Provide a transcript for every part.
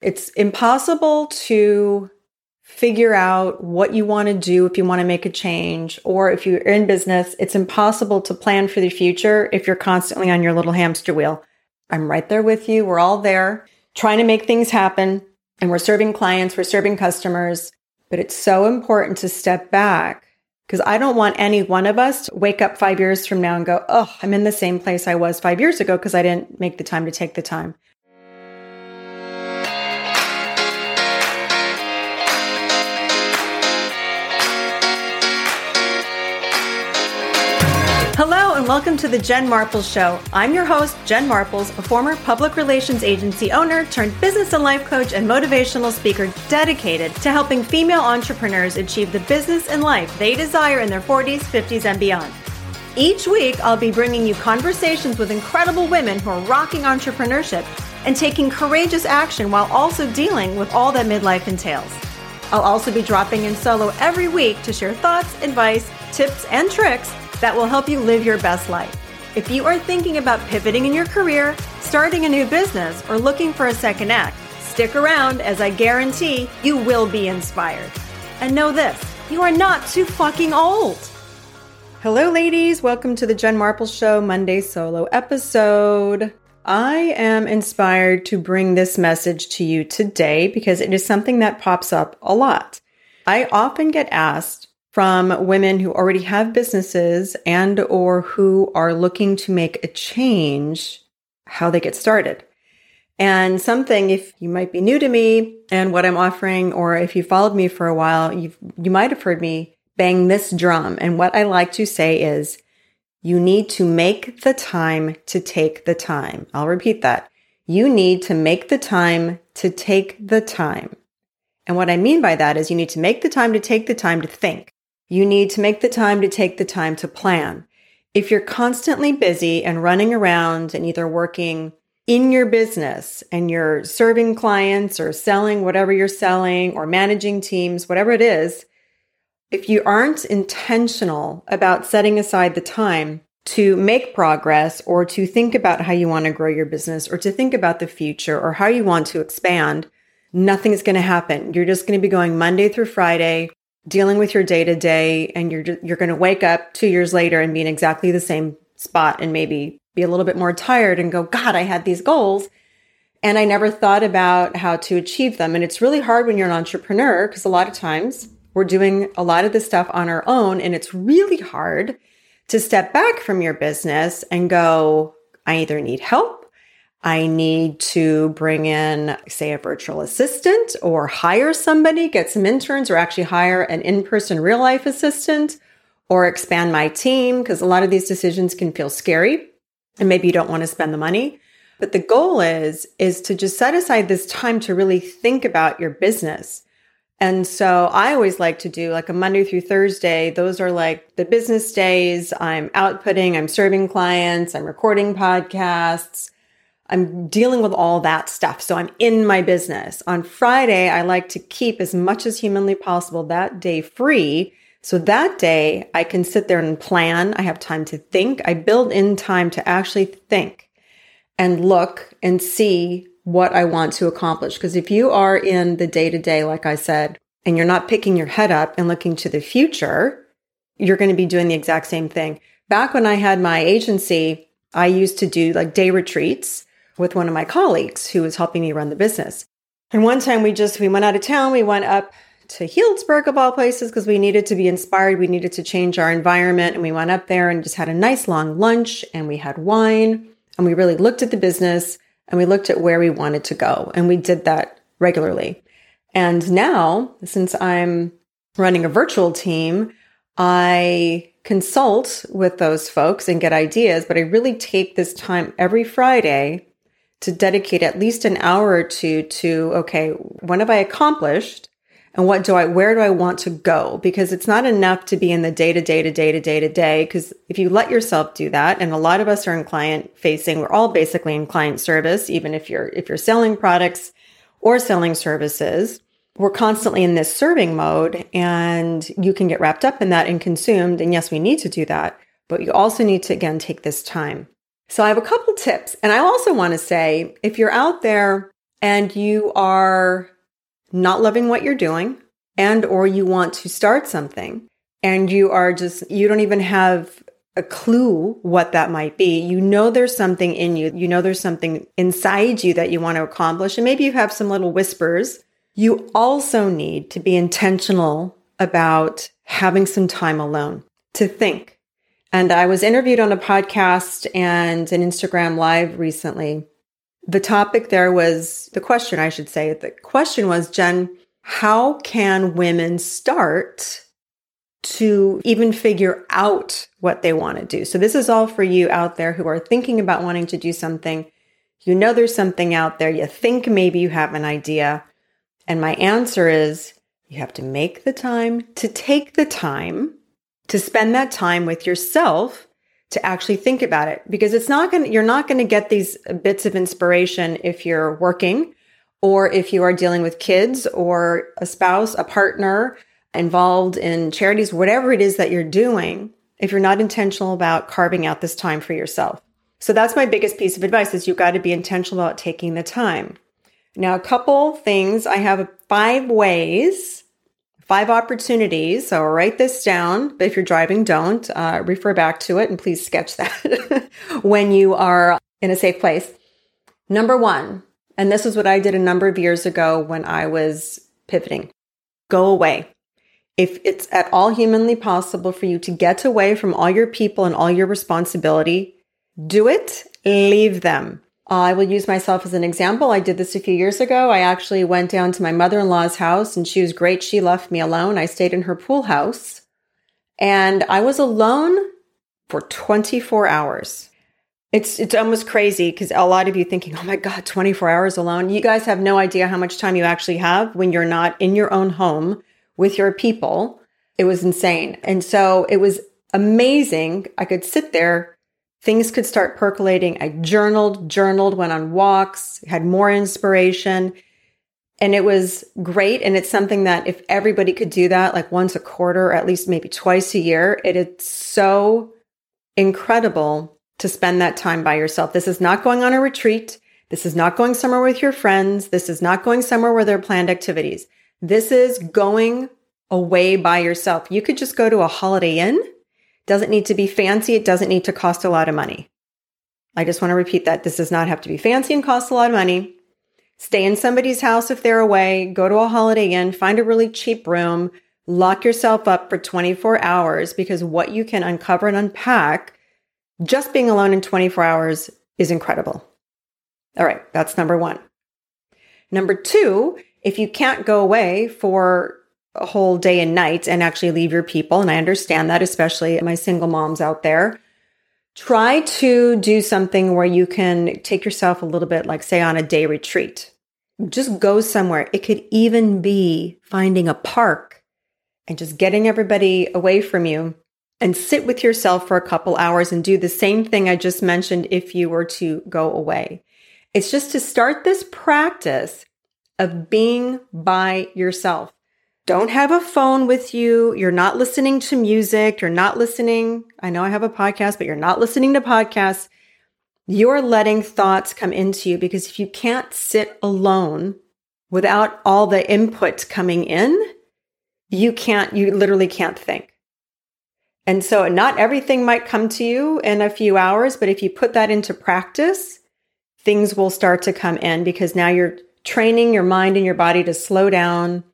It's impossible to figure out what you want to do if you want to make a change or if you're in business, it's impossible to plan for the future if you're constantly on your little hamster wheel. I'm right there with you. We're all there trying to make things happen and we're serving clients, we're serving customers, but it's so important to step back because I don't want any one of us to wake up five years from now and go, Oh, I'm in the same place I was five years ago because I didn't make the time to take the time. Welcome to the Jen Marples Show. I'm your host, Jen Marples, a former public relations agency owner turned business and life coach and motivational speaker dedicated to helping female entrepreneurs achieve the business and life they desire in their 40s, 50s, and beyond. Each week, I'll be bringing you conversations with incredible women who are rocking entrepreneurship and taking courageous action while also dealing with all that midlife entails. I'll also be dropping in solo every week to share thoughts, advice, tips, and tricks that will help you live your best life. If you are thinking about pivoting in your career, starting a new business, or looking for a second act, stick around as I guarantee you will be inspired. And know this you are not too fucking old. Hello, ladies. Welcome to the Jen Marples Show Monday solo episode. I am inspired to bring this message to you today because it is something that pops up a lot. I often get asked from women who already have businesses and or who are looking to make a change how they get started. And something if you might be new to me and what I'm offering or if you followed me for a while, you you might have heard me bang this drum and what I like to say is you need to make the time to take the time. I'll repeat that. You need to make the time to take the time. And what I mean by that is you need to make the time to take the time to think. You need to make the time to take the time to plan. If you're constantly busy and running around and either working in your business and you're serving clients or selling whatever you're selling or managing teams, whatever it is, if you aren't intentional about setting aside the time to make progress or to think about how you want to grow your business or to think about the future or how you want to expand, nothing's going to happen. You're just going to be going Monday through Friday, dealing with your day to day and you're you're going to wake up 2 years later and be in exactly the same spot and maybe be a little bit more tired and go god I had these goals and I never thought about how to achieve them. And it's really hard when you're an entrepreneur because a lot of times we're doing a lot of this stuff on our own and it's really hard to step back from your business and go I either need help I need to bring in, say, a virtual assistant or hire somebody, get some interns, or actually hire an in person real life assistant or expand my team because a lot of these decisions can feel scary and maybe you don't want to spend the money. But the goal is, is to just set aside this time to really think about your business. And so I always like to do like a Monday through Thursday. Those are like the business days. I'm outputting, I'm serving clients, I'm recording podcasts. I'm dealing with all that stuff. So I'm in my business. On Friday, I like to keep as much as humanly possible that day free. So that day I can sit there and plan. I have time to think. I build in time to actually think and look and see what I want to accomplish. Because if you are in the day to day, like I said, and you're not picking your head up and looking to the future, you're going to be doing the exact same thing. Back when I had my agency, I used to do like day retreats with one of my colleagues who was helping me run the business. And one time we just, we went out of town, we went up to Healdsburg of all places because we needed to be inspired. We needed to change our environment. And we went up there and just had a nice long lunch and we had wine and we really looked at the business and we looked at where we wanted to go. And we did that regularly. And now, since I'm running a virtual team, I consult with those folks and get ideas, but I really take this time every Friday to dedicate at least an hour or two to, okay, what have I accomplished? And what do I, where do I want to go? Because it's not enough to be in the day to day to day to day to day. Because if you let yourself do that, and a lot of us are in client facing, we're all basically in client service, even if you're, if you're selling products or selling services, we're constantly in this serving mode and you can get wrapped up in that and consumed. And yes, we need to do that, but you also need to again take this time so I have a couple tips. And I also want to say if you're out there and you are not loving what you're doing and or you want to start something and you are just you don't even have a clue what that might be. You know there's something in you. You know there's something inside you that you want to accomplish and maybe you have some little whispers. You also need to be intentional about having some time alone to think. And I was interviewed on a podcast and an Instagram live recently. The topic there was the question, I should say. The question was, Jen, how can women start to even figure out what they want to do? So this is all for you out there who are thinking about wanting to do something. You know, there's something out there. You think maybe you have an idea. And my answer is you have to make the time to take the time to spend that time with yourself to actually think about it because it's not going to, you're not going to get these bits of inspiration if you're working or if you are dealing with kids or a spouse, a partner involved in charities, whatever it is that you're doing, if you're not intentional about carving out this time for yourself. So that's my biggest piece of advice is you've got to be intentional about taking the time. Now, a couple things. I have five ways five opportunities. So write this down. But if you're driving, don't uh, refer back to it and please sketch that when you are in a safe place. Number one, and this is what I did a number of years ago when I was pivoting go away. If it's at all humanly possible for you to get away from all your people and all your responsibility, do it, leave them. I will use myself as an example. I did this a few years ago. I actually went down to my mother in law's house and she was great. She left me alone. I stayed in her pool house and I was alone for 24 hours. It's, it's almost crazy because a lot of you thinking, oh my God, 24 hours alone. You guys have no idea how much time you actually have when you're not in your own home with your people. It was insane. And so it was amazing. I could sit there things could start percolating. I journaled, journaled, went on walks, had more inspiration. And it was great. And it's something that if everybody could do that like once a quarter, or at least maybe twice a year, it is so incredible to spend that time by yourself. This is not going on a retreat. This is not going somewhere with your friends. This is not going somewhere where there are planned activities. This is going away by yourself. You could just go to a holiday inn doesn't need to be fancy. It doesn't need to cost a lot of money. I just want to repeat that. This does not have to be fancy and cost a lot of money. Stay in somebody's house if they're away, go to a holiday inn, find a really cheap room, lock yourself up for 24 hours because what you can uncover and unpack just being alone in 24 hours is incredible. All right, that's number one. Number two, if you can't go away for a whole day and night and actually leave your people. And I understand that, especially my single moms out there. Try to do something where you can take yourself a little bit, like say on a day retreat. Just go somewhere. It could even be finding a park and just getting everybody away from you and sit with yourself for a couple hours and do the same thing I just mentioned if you were to go away. It's just to start this practice of being by yourself don't have a phone with you. You're not listening to music. You're not listening. I know I have a podcast, but you're not listening to podcasts. You're letting thoughts come into you because if you can't sit alone without all the input coming in, you can't, you literally can't think. And so not everything might come to you in a few hours, but if you put that into practice, things will start to come in because now you're training your mind and your body to slow down,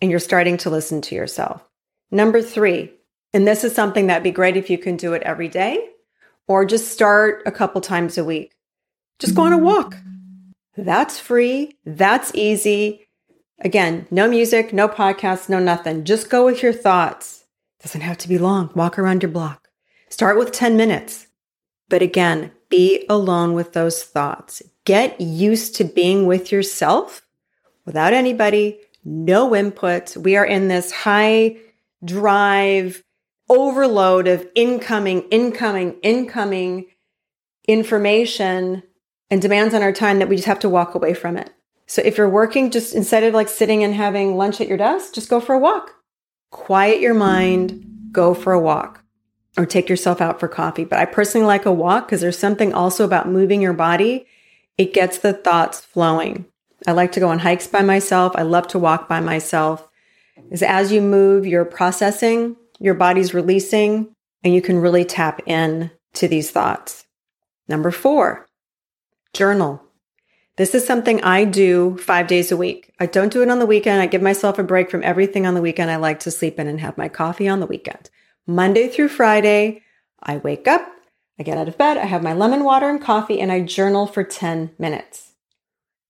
and you're starting to listen to yourself. Number three, and this is something that'd be great if you can do it every day or just start a couple times a week. Just go on a walk. That's free. That's easy. Again, no music, no podcast, no nothing. Just go with your thoughts. Doesn't have to be long. Walk around your block. Start with 10 minutes. But again, be alone with those thoughts. Get used to being with yourself without anybody, no input. We are in this high drive overload of incoming, incoming, incoming information and demands on our time that we just have to walk away from it. So if you're working, just instead of like sitting and having lunch at your desk, just go for a walk. Quiet your mind, go for a walk or take yourself out for coffee. But I personally like a walk because there's something also about moving your body. It gets the thoughts flowing. I like to go on hikes by myself. I love to walk by myself. Is as you move, you're processing, your body's releasing, and you can really tap in to these thoughts. Number four, journal. This is something I do five days a week. I don't do it on the weekend. I give myself a break from everything on the weekend. I like to sleep in and have my coffee on the weekend. Monday through Friday, I wake up, I get out of bed, I have my lemon water and coffee, and I journal for 10 minutes.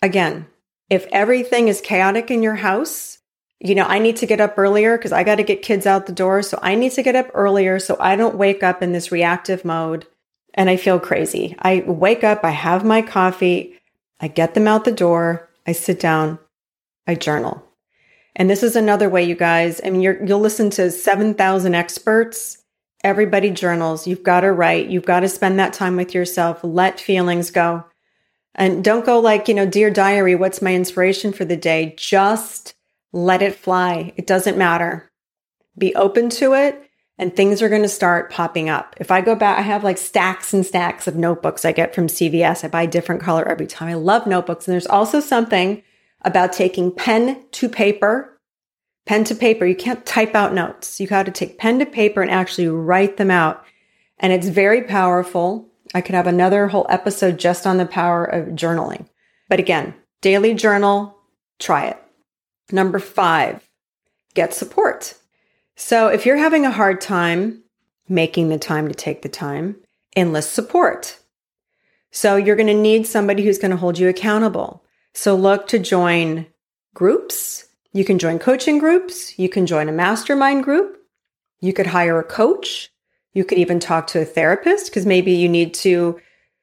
Again, if everything is chaotic in your house, you know, I need to get up earlier because I got to get kids out the door. So I need to get up earlier so I don't wake up in this reactive mode and I feel crazy. I wake up, I have my coffee, I get them out the door, I sit down, I journal. And this is another way, you guys. I mean, you will listen to 7,000 experts. Everybody journals. You've got to write. You've got to spend that time with yourself. Let feelings go. And don't go like, you know, dear diary, what's my inspiration for the day? Just let it fly. It doesn't matter. Be open to it and things are going to start popping up. If I go back, I have like stacks and stacks of notebooks I get from CVS. I buy a different color every time. I love notebooks. And there's also something about taking pen to paper, pen to paper. You can't type out notes. You got to take pen to paper and actually write them out. And it's very powerful. I could have another whole episode just on the power of journaling. But again, daily journal, try it. Number five, get support. So if you're having a hard time making the time to take the time, enlist support. So you're going to need somebody who's going to hold you accountable. So look to join groups. You can join coaching groups. You can join a mastermind group. You could hire a coach. You could even talk to a therapist because maybe you need to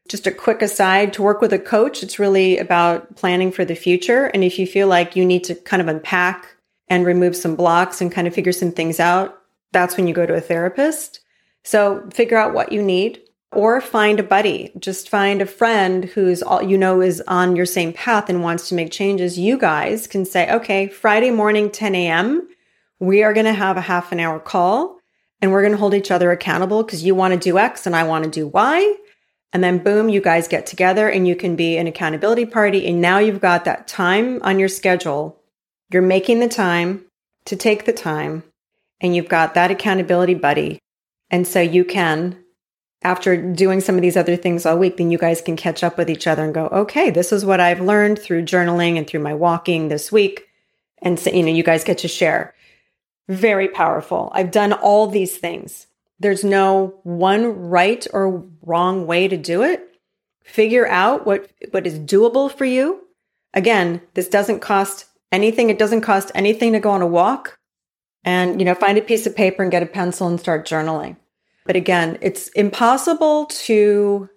just a quick aside to work with a coach. It's really about planning for the future. And if you feel like you need to kind of unpack and remove some blocks and kind of figure some things out, that's when you go to a therapist. So figure out what you need or find a buddy. Just find a friend who's all you know is on your same path and wants to make changes. You guys can say, okay, Friday morning, 10 a.m., we are going to have a half an hour call and we're going to hold each other accountable because you want to do X and I want to do Y. And then boom, you guys get together and you can be an accountability party. And now you've got that time on your schedule you're making the time to take the time and you've got that accountability buddy. And so you can, after doing some of these other things all week, then you guys can catch up with each other and go, okay, this is what I've learned through journaling and through my walking this week. And so, you know, you guys get to share. Very powerful. I've done all these things. There's no one right or wrong way to do it. Figure out what, what is doable for you. Again, this doesn't cost anything. It doesn't cost anything to go on a walk and, you know, find a piece of paper and get a pencil and start journaling. But again, it's impossible to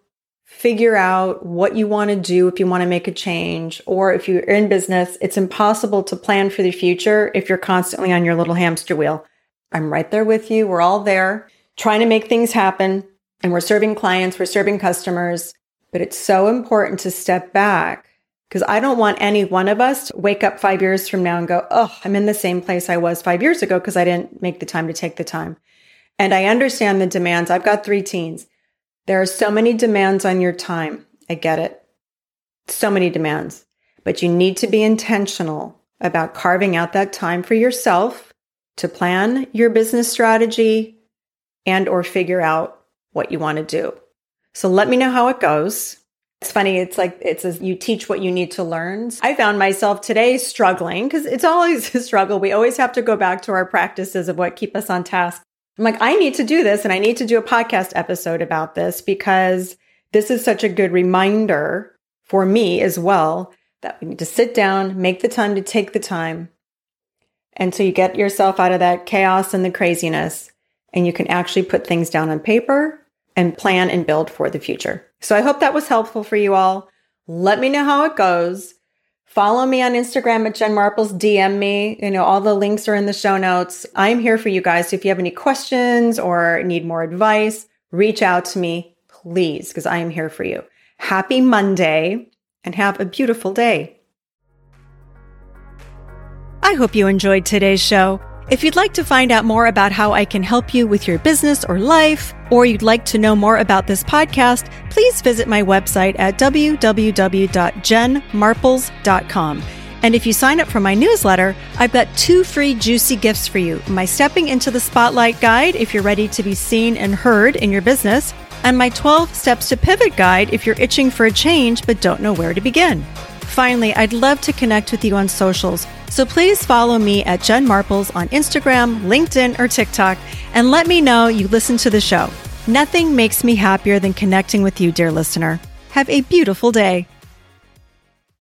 figure out what you want to do if you want to make a change or if you're in business, it's impossible to plan for the future if you're constantly on your little hamster wheel. I'm right there with you. We're all there trying to make things happen and we're serving clients, we're serving customers, but it's so important to step back because I don't want any one of us to wake up five years from now and go, oh, I'm in the same place I was five years ago because I didn't make the time to take the time. And I understand the demands. I've got three teens. There are so many demands on your time. I get it. So many demands. But you need to be intentional about carving out that time for yourself to plan your business strategy and or figure out what you want to do. So let me know how it goes. It's funny. It's like, it's as you teach what you need to learn. I found myself today struggling because it's always a struggle. We always have to go back to our practices of what keep us on task. I'm like, I need to do this and I need to do a podcast episode about this because this is such a good reminder for me as well that we need to sit down, make the time to take the time. And so you get yourself out of that chaos and the craziness and you can actually put things down on paper and plan and build for the future. So I hope that was helpful for you all. Let me know how it goes. Follow me on Instagram at Jen Marples. DM me. You know, all the links are in the show notes. I'm here for you guys. So if you have any questions or need more advice, reach out to me, please, because I am here for you. Happy Monday and have a beautiful day. I hope you enjoyed today's show. If you'd like to find out more about how I can help you with your business or life, or you'd like to know more about this podcast, please visit my website at www.jenmarples.com. And if you sign up for my newsletter, I've got two free juicy gifts for you my Stepping into the Spotlight guide if you're ready to be seen and heard in your business, and my 12 Steps to Pivot guide if you're itching for a change but don't know where to begin. Finally, I'd love to connect with you on socials, so please follow me at Jen Marples on Instagram, LinkedIn, or TikTok, and let me know you listen to the show. Nothing makes me happier than connecting with you, dear listener. Have a beautiful day.